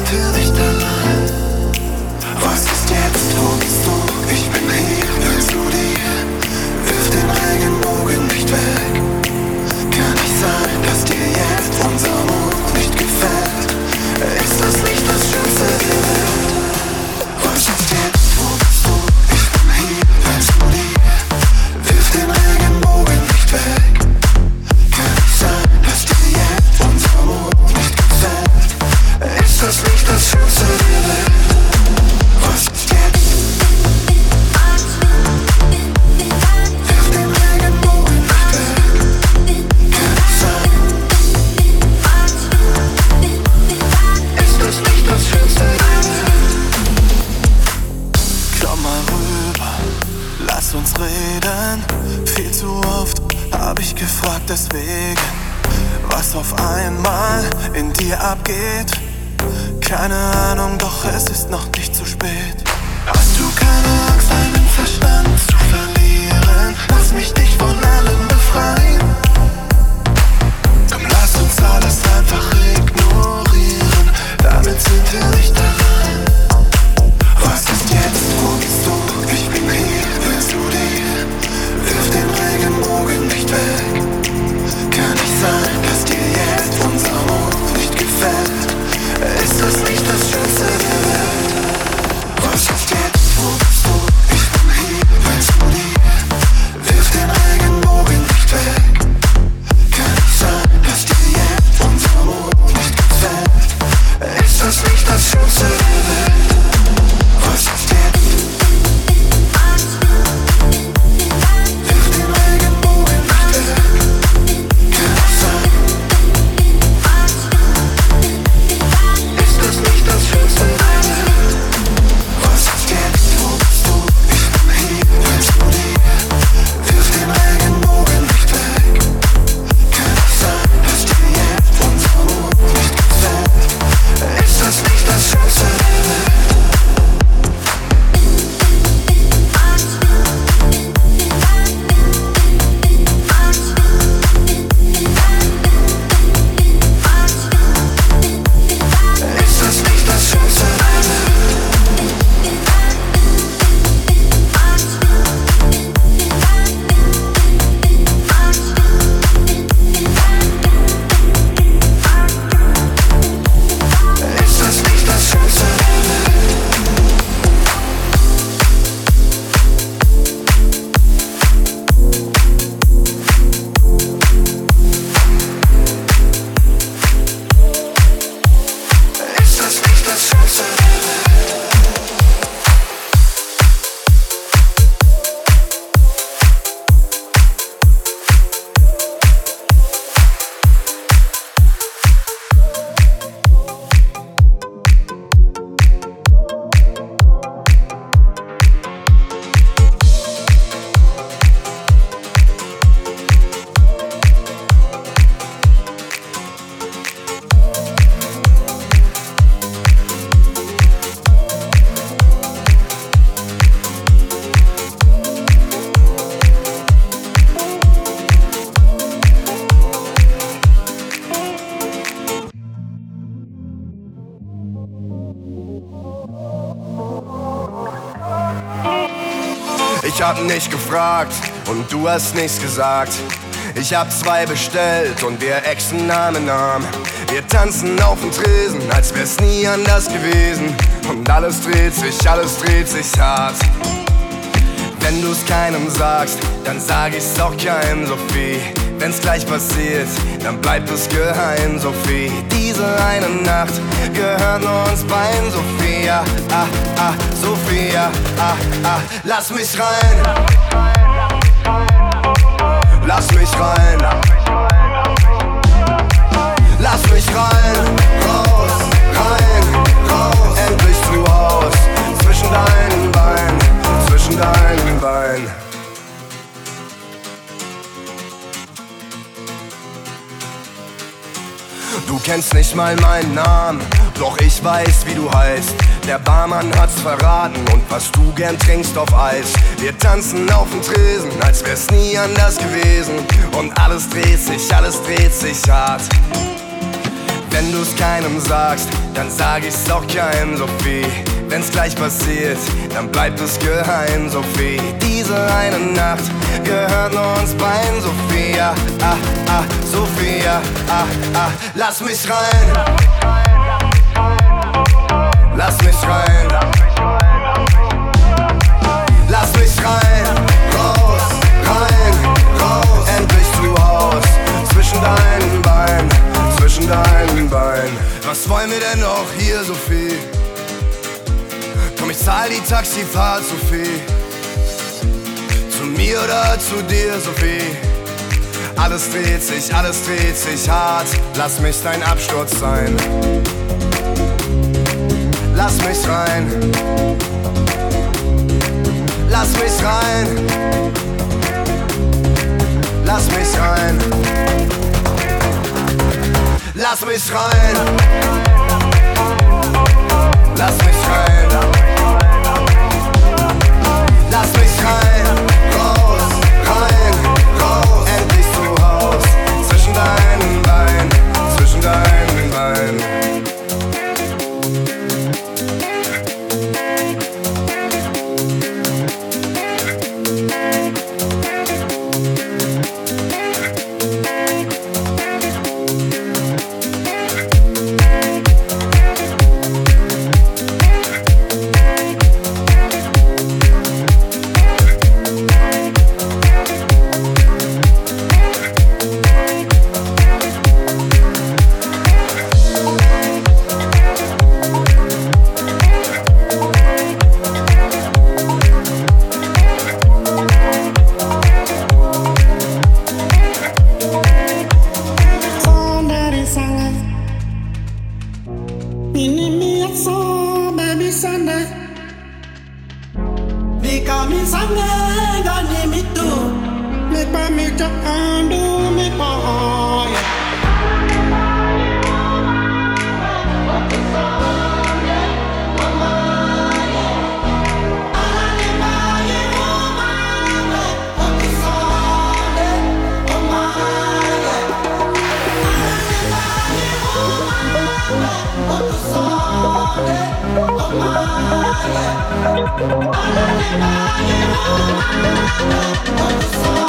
to Ich hab nicht gefragt und du hast nichts gesagt. Ich hab zwei bestellt und wir exen Namen Namen. Wir tanzen auf dem Tresen, als wär's nie anders gewesen. Und alles dreht sich, alles dreht sich hart. Wenn du's keinem sagst, dann sag ich's auch keinem Sophie wenn's gleich passiert, dann bleibt es geheim, Sophie. Diese eine Nacht gehört nur uns beiden, Sophia. Ah, ah, Sophia. Ah, ah, lass mich rein. Lass mich rein. Lass mich rein, raus, rein, raus. Endlich früh aus, zwischen deinen Beinen, zwischen deinen Beinen. Du kennst nicht mal meinen Namen, doch ich weiß, wie du heißt. Der Barmann hat's verraten und was du gern trinkst auf Eis. Wir tanzen auf dem Tresen, als wär's nie anders gewesen. Und alles dreht sich, alles dreht sich hart. Wenn du's keinem sagst, dann sag ich's auch keinem, Sophie. Wenn's gleich passiert, dann bleibt es geheim, Sophie. Diese eine Nacht gehört nur uns beiden, Sophia. Ah, ah, Sophia, ah, ah, lass mich rein. Lass mich rein. Lass mich rein. Raus, rein, raus. Endlich zu Haus. Zwischen deinen Beinen, zwischen deinen Beinen. Was wollen wir denn noch hier, Sophie? Ich zahl die Taxifahrt, Sophie. Zu mir oder zu dir, Sophie? Alles dreht sich, alles dreht sich hart. Lass mich dein Absturz sein. Lass mich rein. Lass mich rein. Lass mich rein. Lass mich rein. Lass mich rein. Deinen Beinen, zwischen deinen Beinen. On you. floor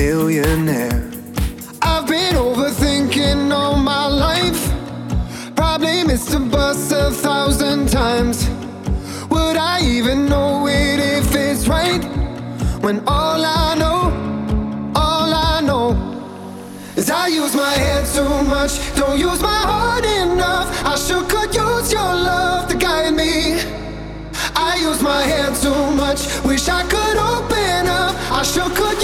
millionaire. I've been overthinking all my life. Probably missed a bus a thousand times. Would I even know it if it's right? When all I know, all I know is I use my head too much, don't use my heart enough. I sure could use your love to guide me. I use my head too much, wish I could open up. I sure could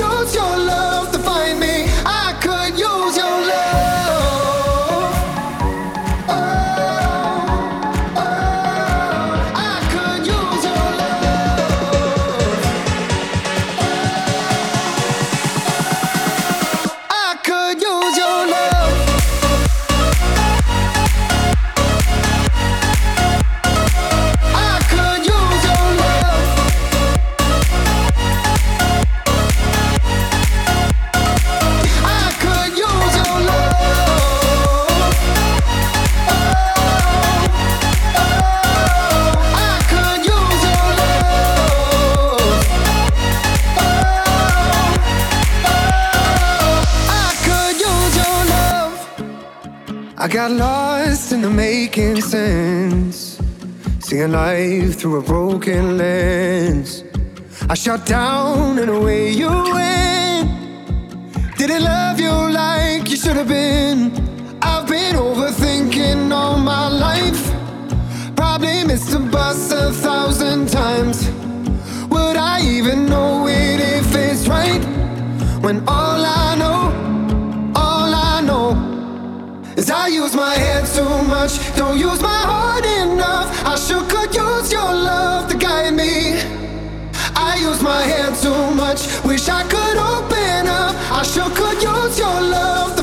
I got lost in the making sense. Seeing life through a broken lens. I shut down and away you went. Didn't love you like you should have been. I've been overthinking all my life. Probably missed a bus a thousand times. Would I even know it if it's right? When all I know, I use my head too much, don't use my heart enough. I sure could use your love to guide me. I use my head too much, wish I could open up. I sure could use your love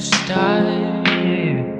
Start. time.